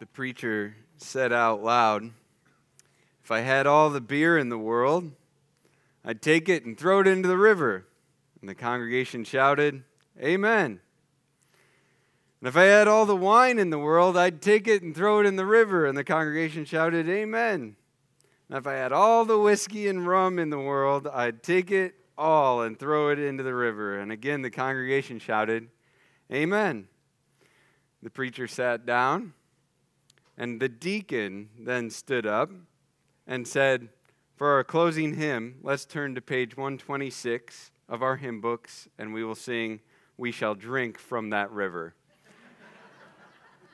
the preacher said out loud, If I had all the beer in the world, I'd take it and throw it into the river. And the congregation shouted, Amen. And if I had all the wine in the world, I'd take it and throw it in the river. And the congregation shouted, Amen. And if I had all the whiskey and rum in the world, I'd take it all and throw it into the river. And again, the congregation shouted, Amen. The preacher sat down and the deacon then stood up and said, For our closing hymn, let's turn to page 126 of our hymn books and we will sing, We Shall Drink from That River.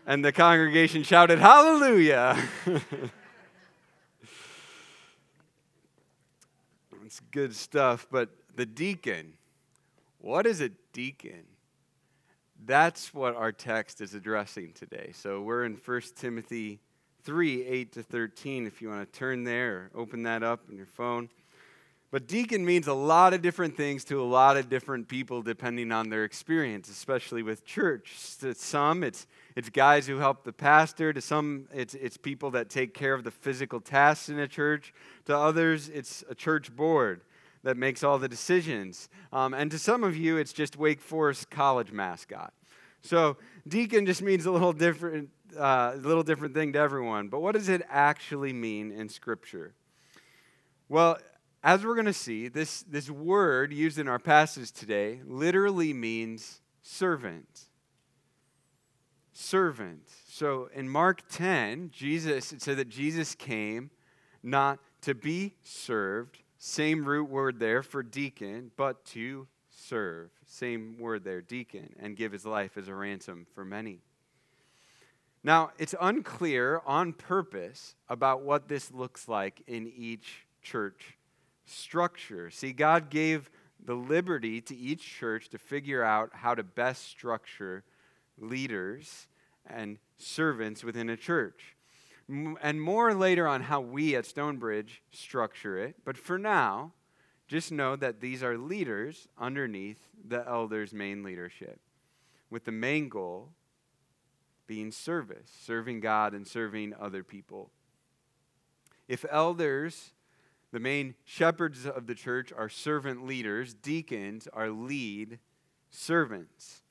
and the congregation shouted, Hallelujah! it's good stuff, but the deacon, what is a deacon? That's what our text is addressing today. So we're in 1 Timothy 3 8 to 13, if you want to turn there open that up on your phone. But deacon means a lot of different things to a lot of different people depending on their experience, especially with church. To some, it's, it's guys who help the pastor. To some, it's, it's people that take care of the physical tasks in a church. To others, it's a church board that makes all the decisions. Um, and to some of you, it's just Wake Forest college mascot. So deacon just means a little different, uh, a little different thing to everyone. But what does it actually mean in Scripture? Well, as we're going to see, this, this word used in our passage today literally means servant. Servant. So in Mark 10, Jesus, it said that Jesus came not to be served, same root word there for deacon, but to serve. Same word there, deacon, and give his life as a ransom for many. Now, it's unclear on purpose about what this looks like in each church structure. See, God gave the liberty to each church to figure out how to best structure leaders and servants within a church and more later on how we at Stonebridge structure it. But for now, just know that these are leaders underneath the elders' main leadership, with the main goal being service, serving God and serving other people. If elders, the main shepherds of the church, are servant leaders, deacons are lead servants.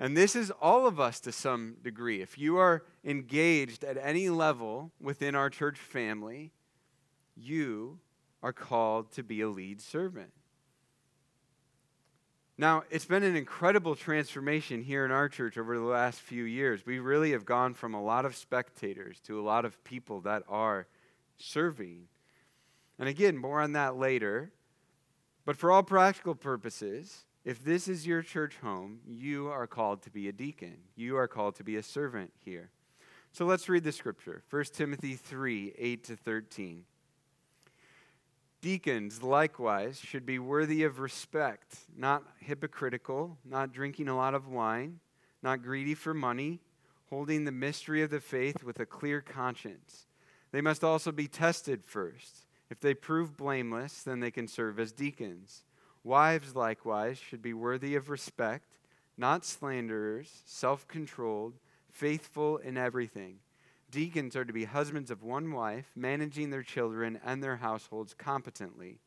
And this is all of us to some degree. If you are engaged at any level within our church family, you are called to be a lead servant. Now, it's been an incredible transformation here in our church over the last few years. We really have gone from a lot of spectators to a lot of people that are serving. And again, more on that later. But for all practical purposes, if this is your church home, you are called to be a deacon. You are called to be a servant here. So let's read the scripture 1 Timothy 3 8 to 13. Deacons, likewise, should be worthy of respect, not hypocritical, not drinking a lot of wine, not greedy for money, holding the mystery of the faith with a clear conscience. They must also be tested first. If they prove blameless, then they can serve as deacons. Wives, likewise, should be worthy of respect, not slanderers, self controlled, faithful in everything. Deacons are to be husbands of one wife, managing their children and their households competently.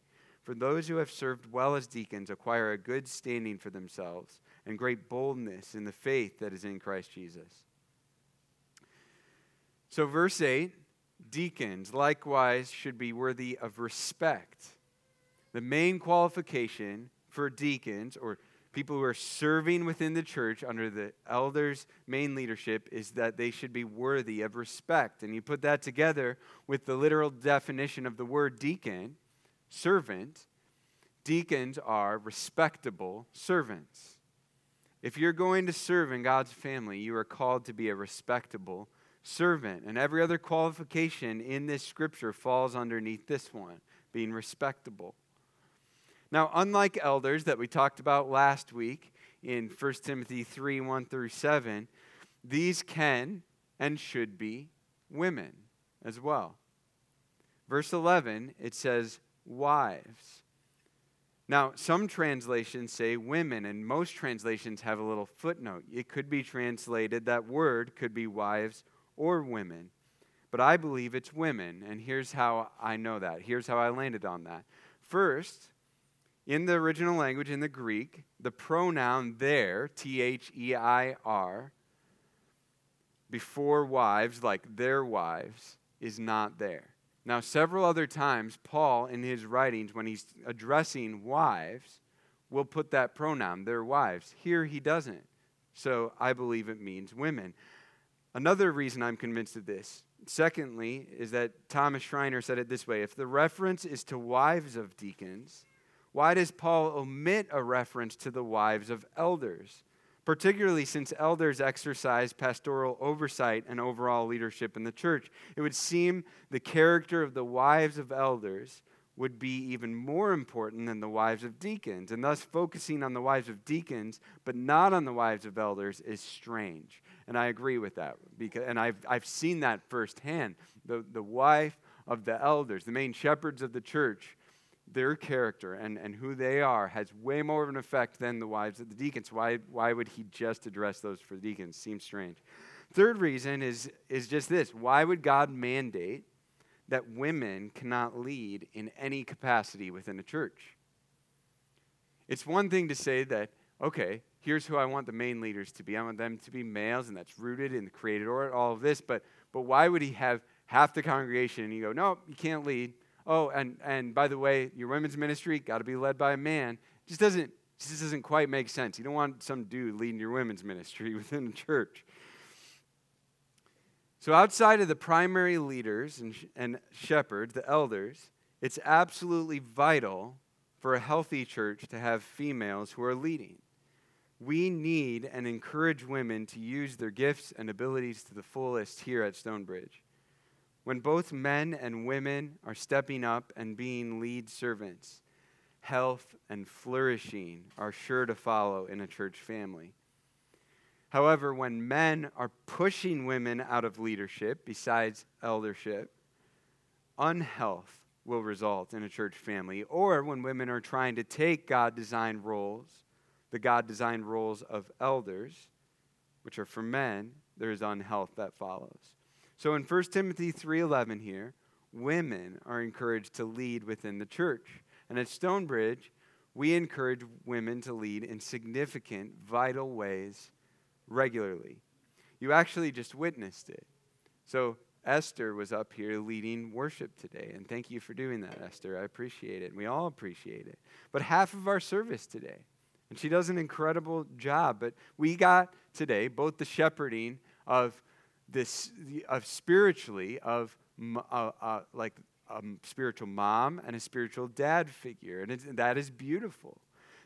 For those who have served well as deacons acquire a good standing for themselves and great boldness in the faith that is in Christ Jesus. So, verse 8 deacons likewise should be worthy of respect the main qualification for deacons or people who are serving within the church under the elders' main leadership is that they should be worthy of respect. And you put that together with the literal definition of the word deacon, servant. Deacons are respectable servants. If you're going to serve in God's family, you are called to be a respectable servant. And every other qualification in this scripture falls underneath this one being respectable. Now, unlike elders that we talked about last week in 1 Timothy 3 1 through 7, these can and should be women as well. Verse 11, it says, wives. Now, some translations say women, and most translations have a little footnote. It could be translated, that word could be wives or women. But I believe it's women, and here's how I know that. Here's how I landed on that. First, in the original language, in the Greek, the pronoun there, T H E I R, before wives, like their wives, is not there. Now, several other times, Paul, in his writings, when he's addressing wives, will put that pronoun, their wives. Here he doesn't. So I believe it means women. Another reason I'm convinced of this, secondly, is that Thomas Schreiner said it this way if the reference is to wives of deacons, why does Paul omit a reference to the wives of elders? Particularly since elders exercise pastoral oversight and overall leadership in the church. It would seem the character of the wives of elders would be even more important than the wives of deacons. And thus, focusing on the wives of deacons, but not on the wives of elders, is strange. And I agree with that. Because, and I've, I've seen that firsthand. The, the wife of the elders, the main shepherds of the church, their character and, and who they are has way more of an effect than the wives of the deacons. Why, why would he just address those for the deacons? Seems strange. Third reason is, is just this why would God mandate that women cannot lead in any capacity within a church? It's one thing to say that, okay, here's who I want the main leaders to be. I want them to be males, and that's rooted in the created order, all of this. But, but why would he have half the congregation and you go, no, you can't lead? Oh, and, and by the way, your women's ministry got to be led by a man. Just doesn't, just doesn't quite make sense. You don't want some dude leading your women's ministry within the church. So, outside of the primary leaders and, and shepherds, the elders, it's absolutely vital for a healthy church to have females who are leading. We need and encourage women to use their gifts and abilities to the fullest here at Stonebridge when both men and women are stepping up and being lead servants, health and flourishing are sure to follow in a church family. However, when men are pushing women out of leadership, besides eldership, unhealth will result in a church family. Or when women are trying to take God designed roles, the God designed roles of elders, which are for men, there is unhealth that follows. So in 1 Timothy 3:11 here, women are encouraged to lead within the church. And at Stonebridge, we encourage women to lead in significant, vital ways regularly. You actually just witnessed it. So Esther was up here leading worship today, and thank you for doing that, Esther. I appreciate it, we all appreciate it. But half of our service today, and she does an incredible job. But we got today both the shepherding of this of spiritually of uh, uh, like a spiritual mom and a spiritual dad figure, and that is beautiful.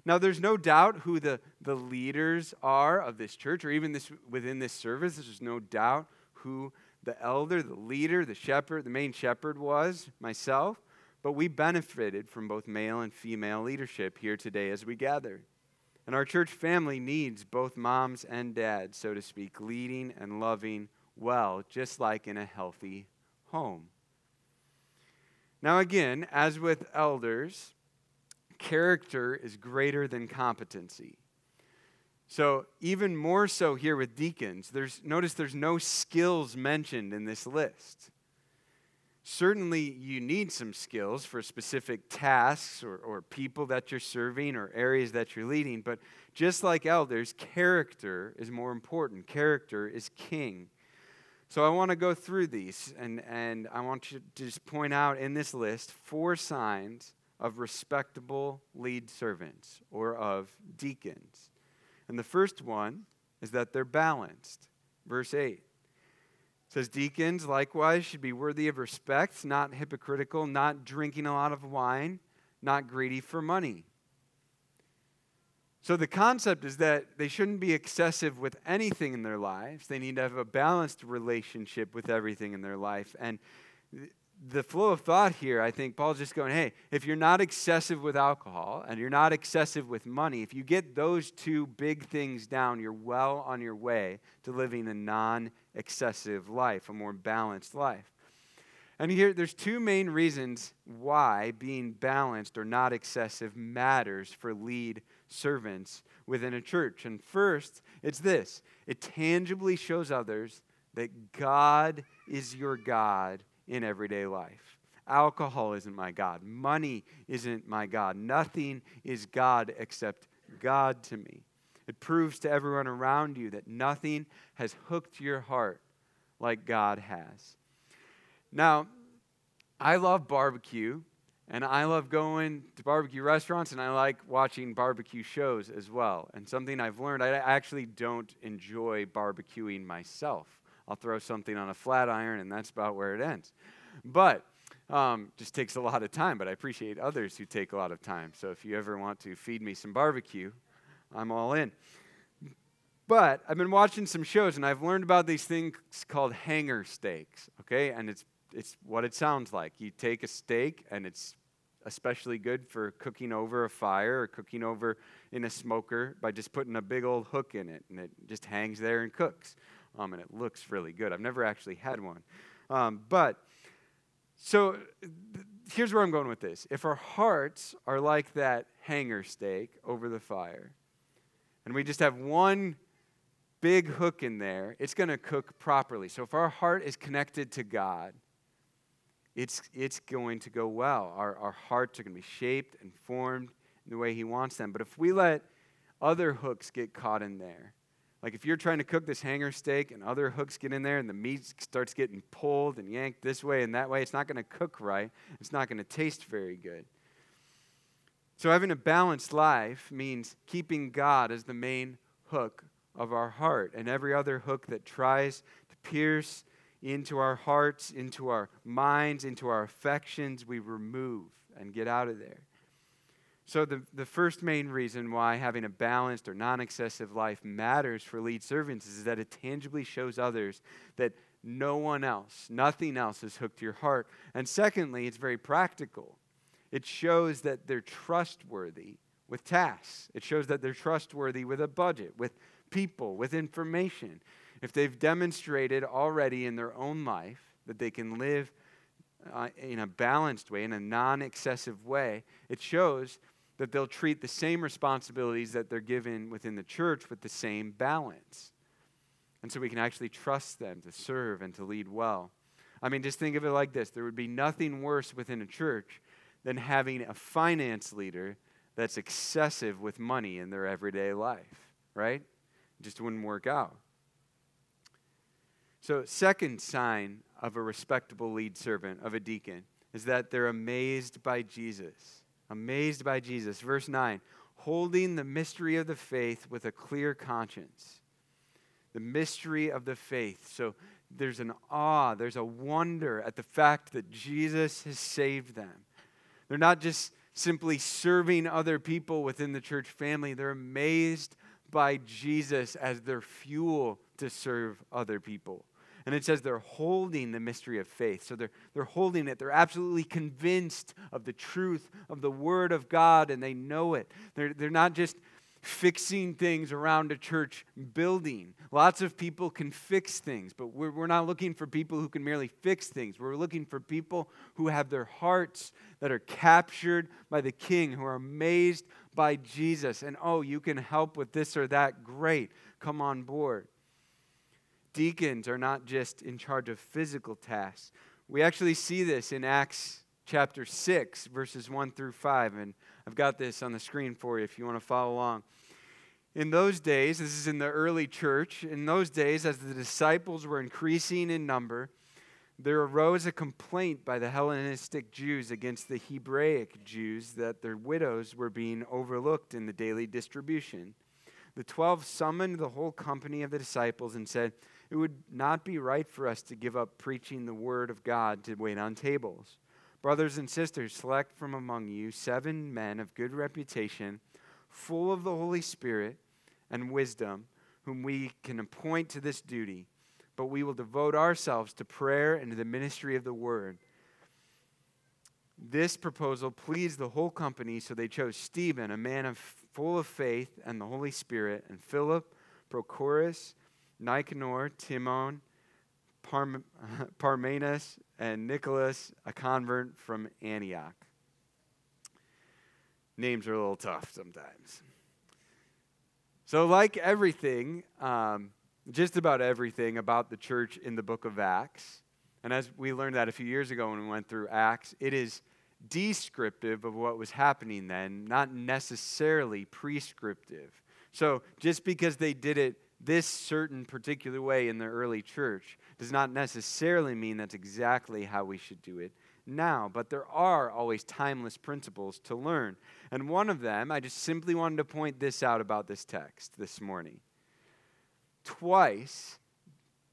Now, there's no doubt who the, the leaders are of this church, or even this within this service. There's no doubt who the elder, the leader, the shepherd, the main shepherd was, myself. But we benefited from both male and female leadership here today as we gather. And our church family needs both moms and dads, so to speak, leading and loving well, just like in a healthy home. Now, again, as with elders, character is greater than competency. So, even more so here with deacons, there's, notice there's no skills mentioned in this list. Certainly, you need some skills for specific tasks or, or people that you're serving or areas that you're leading, but just like elders, character is more important. Character is king. So I want to go through these, and, and I want you to just point out in this list four signs of respectable lead servants or of deacons. And the first one is that they're balanced. Verse 8 says, Deacons likewise should be worthy of respect, not hypocritical, not drinking a lot of wine, not greedy for money so the concept is that they shouldn't be excessive with anything in their lives. They need to have a balanced relationship with everything in their life. And the flow of thought here, I think Paul's just going, hey, if you're not excessive with alcohol and you're not excessive with money, if you get those two big things down, you're well on your way to living a non excessive life, a more balanced life. And here, there's two main reasons why being balanced or not excessive matters for lead servants within a church. And first, it's this it tangibly shows others that God is your God in everyday life. Alcohol isn't my God. Money isn't my God. Nothing is God except God to me. It proves to everyone around you that nothing has hooked your heart like God has. Now, I love barbecue, and I love going to barbecue restaurants, and I like watching barbecue shows as well. And something I've learned, I actually don't enjoy barbecuing myself. I'll throw something on a flat iron, and that's about where it ends. But um, just takes a lot of time, but I appreciate others who take a lot of time. So if you ever want to feed me some barbecue, I'm all in. But I've been watching some shows and I've learned about these things called hanger steaks, okay? And it's it's what it sounds like. You take a steak and it's especially good for cooking over a fire or cooking over in a smoker by just putting a big old hook in it and it just hangs there and cooks. Um, and it looks really good. I've never actually had one. Um, but so th- here's where I'm going with this. If our hearts are like that hanger steak over the fire, and we just have one big hook in there, it's going to cook properly. So if our heart is connected to God, it's, it's going to go well. Our, our hearts are going to be shaped and formed in the way He wants them. But if we let other hooks get caught in there, like if you're trying to cook this hanger steak and other hooks get in there and the meat starts getting pulled and yanked this way and that way, it's not going to cook right. It's not going to taste very good. So, having a balanced life means keeping God as the main hook of our heart, and every other hook that tries to pierce into our hearts, into our minds, into our affections, we remove and get out of there. So, the, the first main reason why having a balanced or non excessive life matters for lead servants is that it tangibly shows others that no one else, nothing else has hooked to your heart. And secondly, it's very practical. It shows that they're trustworthy with tasks, it shows that they're trustworthy with a budget, with people, with information. If they've demonstrated already in their own life that they can live uh, in a balanced way, in a non excessive way, it shows that they'll treat the same responsibilities that they're given within the church with the same balance. And so we can actually trust them to serve and to lead well. I mean, just think of it like this there would be nothing worse within a church than having a finance leader that's excessive with money in their everyday life, right? It just wouldn't work out. So, second sign of a respectable lead servant, of a deacon, is that they're amazed by Jesus amazed by Jesus. Verse 9, holding the mystery of the faith with a clear conscience. The mystery of the faith. So there's an awe, there's a wonder at the fact that Jesus has saved them. They're not just simply serving other people within the church family, they're amazed by Jesus as their fuel to serve other people. And it says they're holding the mystery of faith. So they're, they're holding it. They're absolutely convinced of the truth of the Word of God and they know it. They're, they're not just fixing things around a church building. Lots of people can fix things, but we're, we're not looking for people who can merely fix things. We're looking for people who have their hearts that are captured by the King, who are amazed by Jesus. And oh, you can help with this or that. Great. Come on board deacons are not just in charge of physical tasks. We actually see this in Acts chapter 6, verses 1 through 5. And I've got this on the screen for you if you want to follow along. In those days, this is in the early church, in those days, as the disciples were increasing in number, there arose a complaint by the Hellenistic Jews against the Hebraic Jews that their widows were being overlooked in the daily distribution. The twelve summoned the whole company of the disciples and said, it would not be right for us to give up preaching the word of God to wait on tables. Brothers and sisters, select from among you seven men of good reputation, full of the Holy Spirit and wisdom, whom we can appoint to this duty. But we will devote ourselves to prayer and to the ministry of the word. This proposal pleased the whole company, so they chose Stephen, a man of full of faith and the Holy Spirit, and Philip, Prochorus, Nicanor, Timon, Parm- Parmenas, and Nicholas, a convert from Antioch. Names are a little tough sometimes. So, like everything, um, just about everything about the church in the book of Acts. And as we learned that a few years ago when we went through Acts, it is descriptive of what was happening then, not necessarily prescriptive. So just because they did it this certain particular way in the early church does not necessarily mean that's exactly how we should do it now. But there are always timeless principles to learn. And one of them, I just simply wanted to point this out about this text this morning. Twice,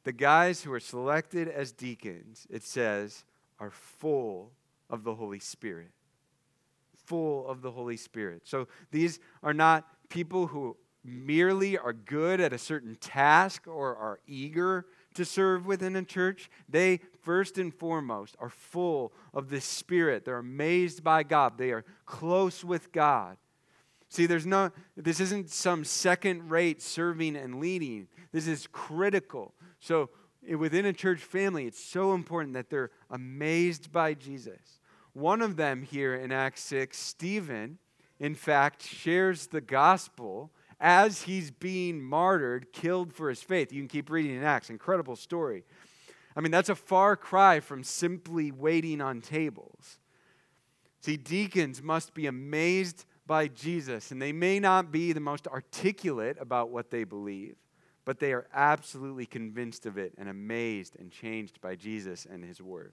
the guys who are selected as deacons, it says, are full of the Holy Spirit. Full of the Holy Spirit. So these are not people who merely are good at a certain task or are eager to serve within a church, they first and foremost are full of the Spirit. They're amazed by God. They are close with God. See, there's no, this isn't some second rate serving and leading. This is critical. So, within a church family, it's so important that they're amazed by Jesus. One of them here in Acts 6, Stephen, in fact, shares the gospel as he's being martyred, killed for his faith. You can keep reading in Acts, incredible story. I mean, that's a far cry from simply waiting on tables. See, deacons must be amazed by Jesus, and they may not be the most articulate about what they believe, but they are absolutely convinced of it and amazed and changed by Jesus and his word.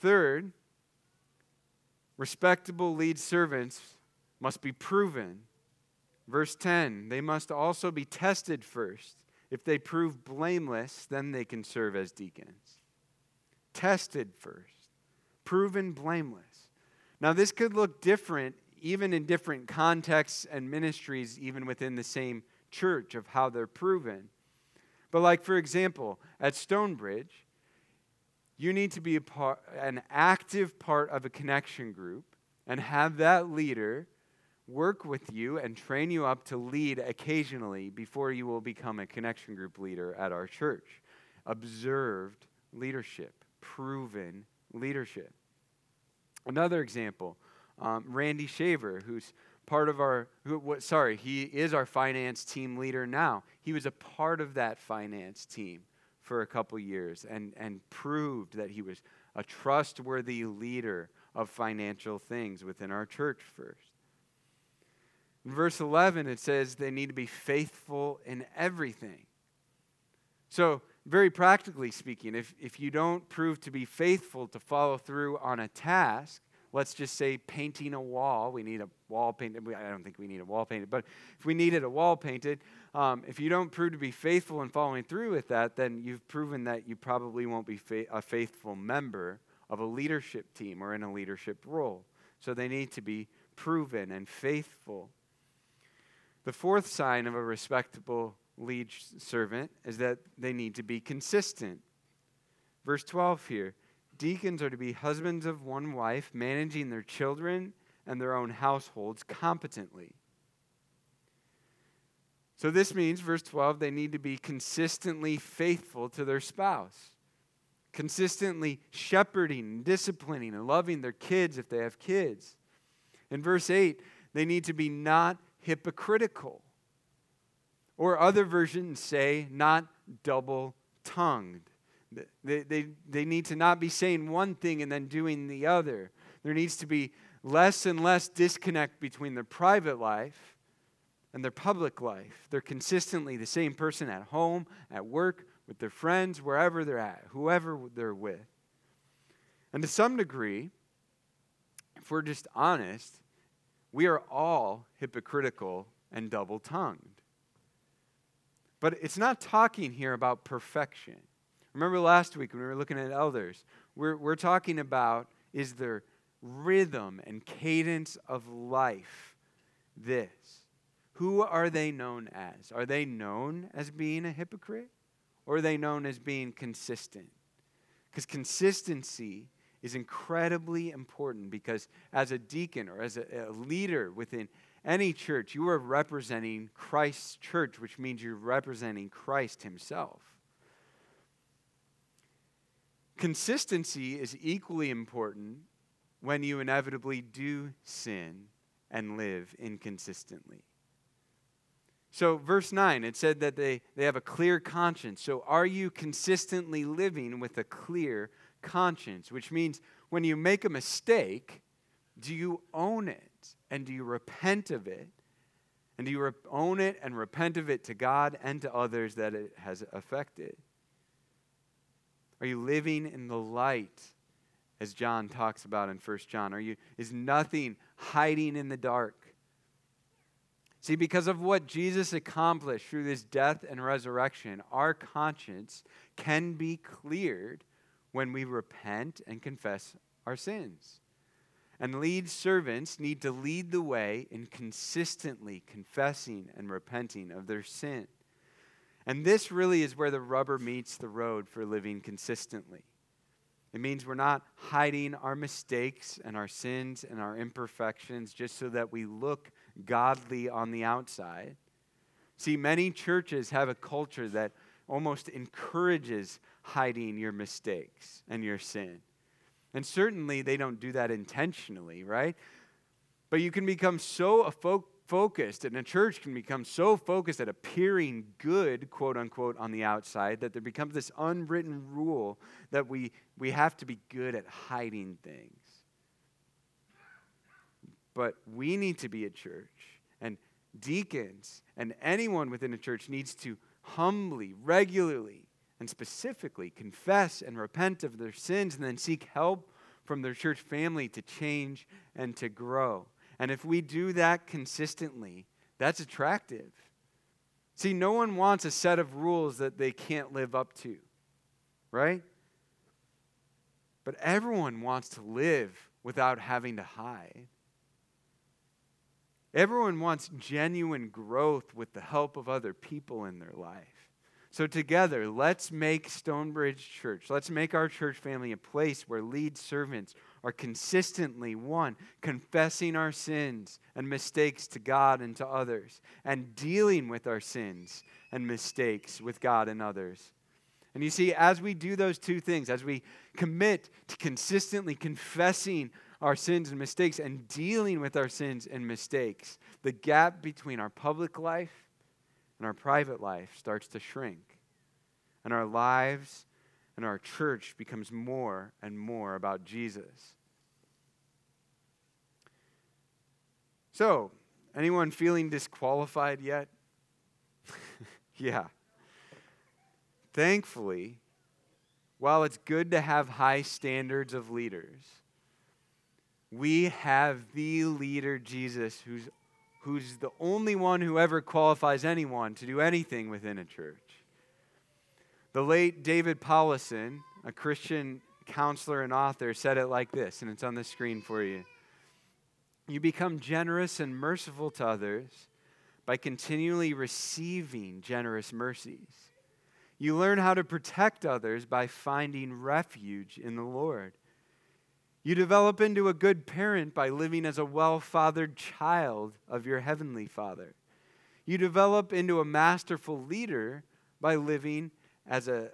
Third, respectable lead servants must be proven Verse 10 They must also be tested first. If they prove blameless, then they can serve as deacons. Tested first, proven blameless. Now, this could look different even in different contexts and ministries, even within the same church, of how they're proven. But, like, for example, at Stonebridge, you need to be part, an active part of a connection group and have that leader work with you and train you up to lead occasionally before you will become a connection group leader at our church. Observed leadership, proven leadership. Another example, um, Randy Shaver, who's part of our, who, what, sorry, he is our finance team leader now. He was a part of that finance team for a couple years and, and proved that he was a trustworthy leader of financial things within our church first. In verse 11, it says they need to be faithful in everything. So, very practically speaking, if, if you don't prove to be faithful to follow through on a task, let's just say painting a wall, we need a wall painted. I don't think we need a wall painted, but if we needed a wall painted, um, if you don't prove to be faithful in following through with that, then you've proven that you probably won't be fa- a faithful member of a leadership team or in a leadership role. So they need to be proven and faithful. The fourth sign of a respectable lead servant is that they need to be consistent. Verse 12 here deacons are to be husbands of one wife, managing their children and their own households competently. So this means, verse 12, they need to be consistently faithful to their spouse, consistently shepherding, disciplining, and loving their kids if they have kids. In verse 8, they need to be not hypocritical. Or other versions say, not double tongued. They, they, they need to not be saying one thing and then doing the other. There needs to be less and less disconnect between their private life and their public life. They're consistently the same person at home, at work, with their friends, wherever they're at, whoever they're with. And to some degree, if we're just honest, we are all hypocritical and double tongued. But it's not talking here about perfection. Remember last week when we were looking at elders, we're, we're talking about is their rhythm and cadence of life this? Who are they known as? Are they known as being a hypocrite? Or are they known as being consistent? Because consistency is incredibly important because as a deacon or as a, a, leader within any church, you are representing Christ's church, which means you're representing Christ himself. Consistency is equally important when you inevitably do sin and live inconsistently. So, verse 9, it said that they, they have a clear conscience. So, are you consistently living with a clear conscience? Which means when you make a mistake, do you own it? And do you repent of it? And do you own it and repent of it to God and to others that it has affected? Are you living in the light as John talks about in 1 John? Are you is nothing hiding in the dark? See, because of what Jesus accomplished through this death and resurrection, our conscience can be cleared when we repent and confess our sins. And lead servants need to lead the way in consistently confessing and repenting of their sin. And this really is where the rubber meets the road for living consistently. It means we're not hiding our mistakes and our sins and our imperfections just so that we look godly on the outside. See, many churches have a culture that almost encourages hiding your mistakes and your sin. And certainly they don't do that intentionally, right? But you can become so focused, and a church can become so focused at appearing good, quote unquote, on the outside, that there becomes this unwritten rule that we, we have to be good at hiding things. But we need to be a church, and deacons and anyone within a church needs to humbly, regularly, and specifically confess and repent of their sins and then seek help from their church family to change and to grow. And if we do that consistently, that's attractive. See, no one wants a set of rules that they can't live up to, right? But everyone wants to live without having to hide. Everyone wants genuine growth with the help of other people in their life. So, together, let's make Stonebridge Church, let's make our church family a place where lead servants are consistently, one, confessing our sins and mistakes to God and to others, and dealing with our sins and mistakes with God and others. And you see, as we do those two things, as we commit to consistently confessing our sins and mistakes and dealing with our sins and mistakes, the gap between our public life and our private life starts to shrink. And our lives and our church becomes more and more about Jesus. So, anyone feeling disqualified yet? yeah. Thankfully, while it's good to have high standards of leaders, we have the leader, Jesus, who's who's the only one who ever qualifies anyone to do anything within a church. The late David Powlison, a Christian counselor and author, said it like this, and it's on the screen for you. You become generous and merciful to others by continually receiving generous mercies. You learn how to protect others by finding refuge in the Lord. You develop into a good parent by living as a well fathered child of your heavenly Father. You develop into a masterful leader by living as a,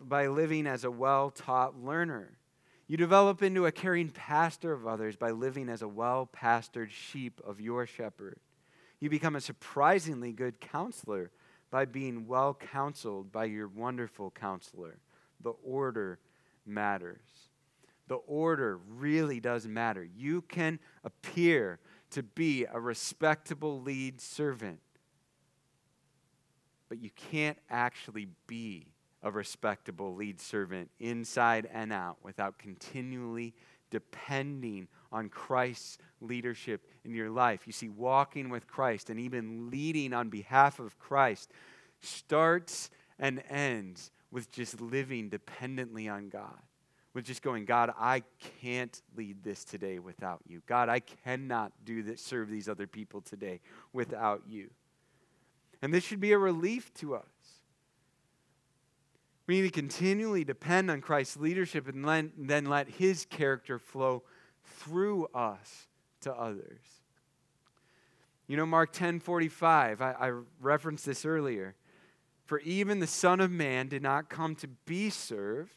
by living as a well taught learner. You develop into a caring pastor of others by living as a well pastored sheep of your shepherd. You become a surprisingly good counselor by being well counseled by your wonderful counselor. The order matters the order really does matter. You can appear to be a respectable lead servant, but you can't actually be a respectable lead servant inside and out without continually depending on Christ's leadership in your life. You see, walking with Christ and even leading on behalf of Christ starts and ends with just living dependently on God with just going, God, I can't lead this today without you. God, I cannot do this, serve these other people today without you. And this should be a relief to us. We need to continually depend on Christ's leadership and then let his character flow through us to others. You know, Mark 10 45, I, I referenced this earlier. For even the Son of Man did not come to be served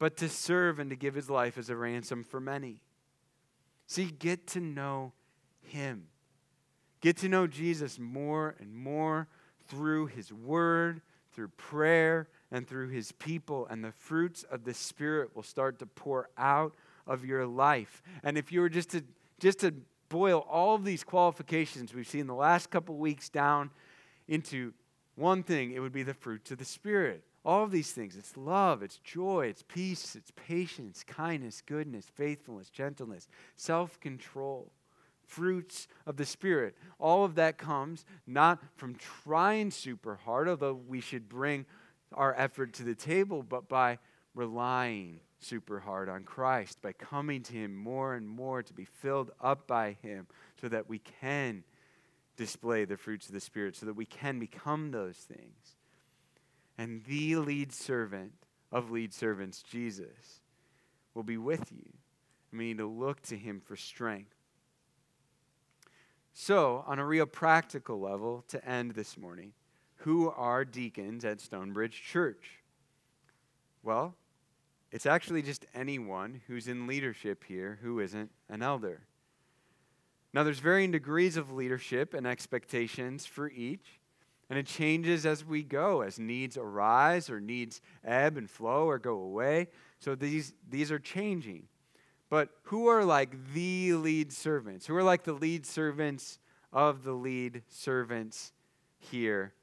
but to serve and to give his life as a ransom for many. See, get to know him. Get to know Jesus more and more through his word, through prayer, and through his people, and the fruits of the Spirit will start to pour out of your life. And if you were just to just to boil all of these qualifications we've seen the last couple weeks down into one thing, it would be the fruits of the Spirit. All of these things it's love, it's joy, it's peace, it's patience, kindness, goodness, faithfulness, gentleness, self control. Fruits of the Spirit. All of that comes not from trying super hard, although we should bring our effort to the table, but by relying super hard on Christ, by coming to Him more and more to be filled up by Him so that we can display the fruits of the Spirit, so that we can become those things. And the lead servant of lead servants, Jesus, will be with you. And we need to look to Him for strength. So, on a real practical level, to end this morning, who are deacons at Stonebridge Church? Well, it's actually just anyone who's in leadership here who isn't an elder. Now, there's varying degrees of leadership and expectations for each, and it changes as we go, as needs arise or needs ebb and flow or go away. So these, these are changing. But who are like the lead servants? Who are like the lead servants of the lead servants here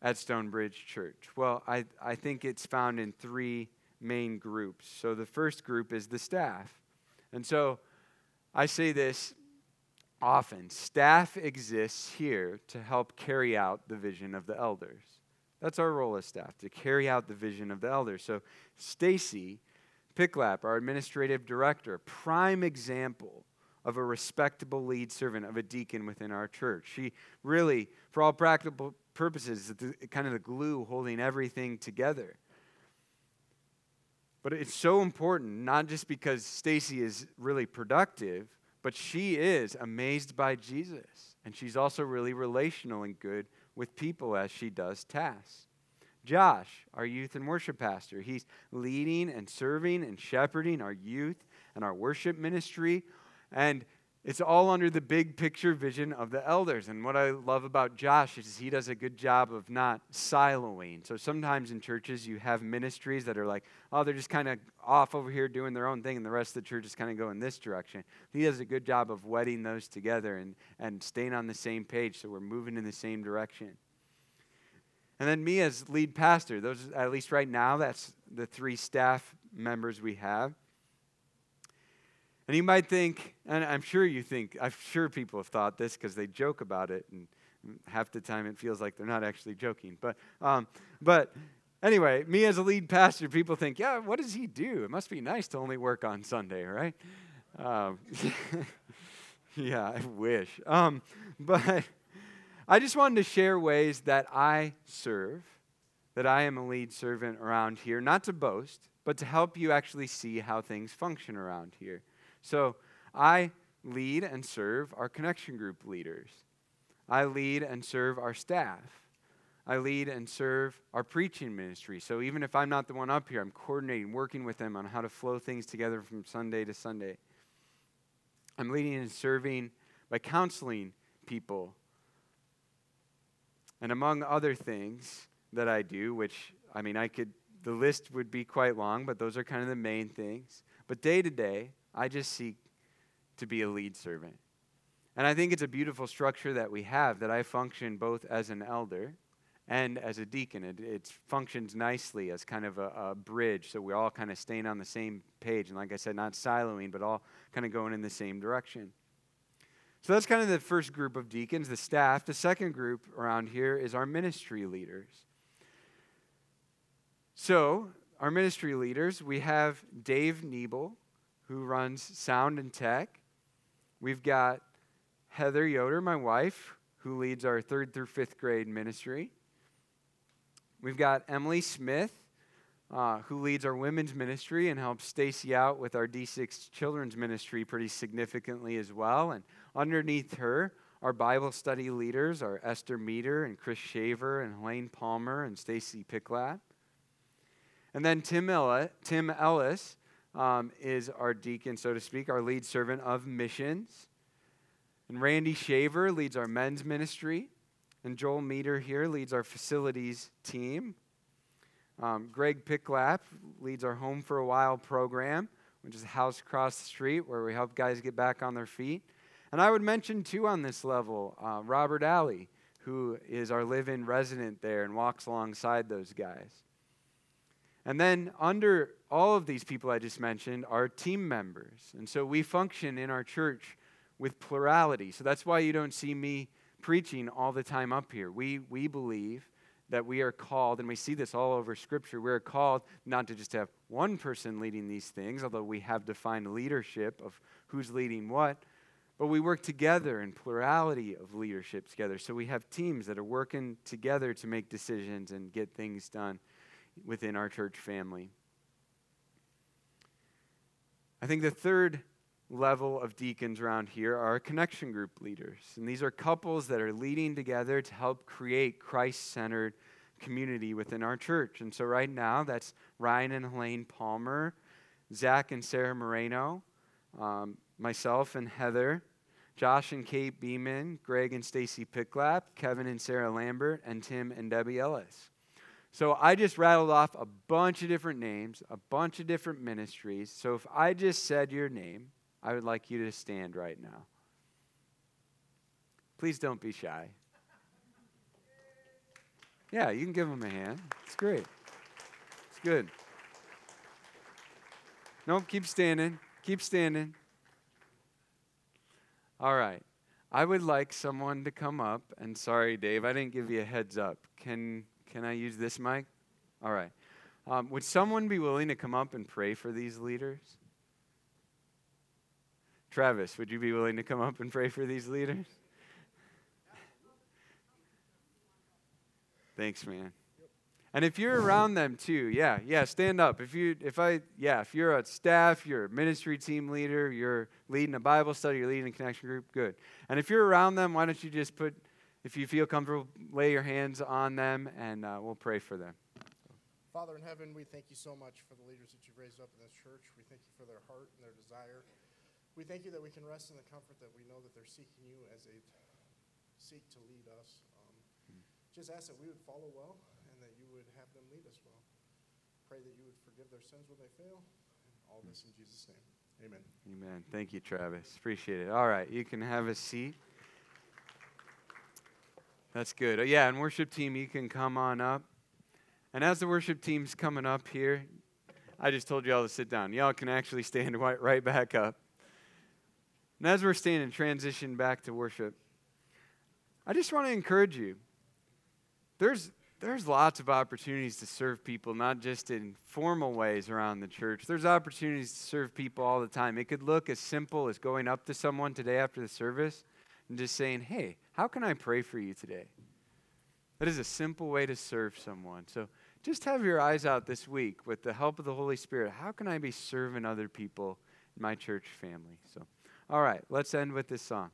at Stonebridge Church? Well, I, I think it's found in three main groups. So the first group is the staff. And so I say this often staff exists here to help carry out the vision of the elders. That's our role as staff, to carry out the vision of the elders. So Stacy Picklap, our administrative director, prime example of a respectable lead servant of a deacon within our church. She really, for all practical purposes, is kind of the glue holding everything together. But it's so important, not just because Stacy is really productive, but she is amazed by Jesus. And she's also really relational and good with people as she does tasks. Josh, our youth and worship pastor, he's leading and serving and shepherding our youth and our worship ministry. And it's all under the big picture vision of the elders. And what I love about Josh is he does a good job of not siloing. So sometimes in churches, you have ministries that are like, oh, they're just kind of off over here doing their own thing, and the rest of the church is kind of going this direction. He does a good job of wedding those together and, and staying on the same page so we're moving in the same direction. And then me as lead pastor, those at least right now, that's the three staff members we have. And you might think, and I'm sure you think, I'm sure people have thought this because they joke about it, and half the time it feels like they're not actually joking. But, um, but anyway, me as a lead pastor, people think, yeah, what does he do? It must be nice to only work on Sunday, right? Um, yeah, I wish. Um, but I just wanted to share ways that I serve, that I am a lead servant around here, not to boast, but to help you actually see how things function around here. So I lead and serve our connection group leaders. I lead and serve our staff. I lead and serve our preaching ministry. So even if I'm not the one up here, I'm coordinating, working with them on how to flow things together from Sunday to Sunday. I'm leading and serving by counseling people. And among other things that I do, which I mean, I could, the list would be quite long, but those are kind of the main things. But day to day, I just seek to be a lead servant. And I think it's a beautiful structure that we have that I function both as an elder and as a deacon. It, it functions nicely as kind of a, a, bridge, so we're all kind of staying on the same page. And like I said, not siloing, but all kind of going in the same direction. So that's kind of the first group of deacons, the staff. The second group around here is our ministry leaders. So, our ministry leaders, we have Dave Niebel, who runs sound and tech. We've got Heather Yoder, my wife, who leads our third through fifth grade ministry. We've got Emily Smith, uh, who leads our women's ministry and helps Stacy out with our D6 children's ministry pretty significantly as well. And underneath her, our Bible study leaders are Esther Meter and Chris Shaver and Helene Palmer and Stacy Picklap. And then Tim, Ella, Tim Ellis um, is our deacon, so to speak, our lead servant of missions. And Randy Shaver leads our men's ministry. And Joel Meter here leads our facilities team. Um, Greg Picklap leads our Home for a While program, which is a house across the street where we help guys get back on their feet. And I would mention, too, on this level, uh, Robert Alley, who is our live in resident there and walks alongside those guys. And then under all of these people I just mentioned are team members. And so we function in our church with plurality. So that's why you don't see me preaching all the time up here. We, we believe that we are called, and we see this all over Scripture, we're called not to just have one person leading these things, although we have defined leadership of who's leading what, but we work together in plurality of leadership together. So we have teams that are working together to make decisions and get things done within our church family. I think the third level of deacons around here are connection group leaders. And these are couples that are leading together to help create Christ centered community within our church. And so right now, that's Ryan and Helene Palmer, Zach and Sarah Moreno, um, myself and Heather, Josh and Kate Beeman, Greg and Stacy Picklap, Kevin and Sarah Lambert, and Tim and Debbie Ellis. So I just rattled off a bunch of different names, a bunch of different ministries. So if I just said your name, I would like you to stand right now. Please don't be shy. Yeah, you can give them a hand. It's great. It's good. No, keep standing. Keep standing. All right. I would like someone to come up and sorry, Dave, I didn't give you a heads up. Can can I use this mic? All right. Um, would someone be willing to come up and pray for these leaders? Travis, would you be willing to come up and pray for these leaders? Thanks, man. And if you're around them too, yeah, yeah, stand up. If you, if I, yeah, if you're a staff, you're a ministry team leader, you're leading a Bible study, you're leading a connection group, good. And if you're around them, why don't you just put, if you feel comfortable, lay your hands on them, and uh, we'll pray for them. Father in heaven, we thank you so much for the leaders that you've raised up in this church. We thank you for their heart and their desire. We thank you that we can rest in the comfort that we know that they're seeking you as they seek to lead us. Um, just ask that we would follow well and that you would have them lead us well. Pray that you would forgive their sins when they fail. And all this in Jesus' name. Amen. Amen. Thank you, Travis. Appreciate it. All right, you can have a seat. That's good. Uh, yeah, and worship team, you can come on up. And as the worship team's coming up here, I just told you all to sit down. Y'all can actually stand right back up. And as we're standing, transition back to worship, I just want to encourage you. There's, there's lots of opportunities to serve people, not just in formal ways around the church. There's opportunities to serve people all the time. It could look as simple as going up to someone today after the service and just saying, Hey, how can I pray for you today? That is a simple way to serve someone. So just have your eyes out this week with the help of the Holy Spirit. How can I be serving other people in my church family? So, all right, let's end with this song.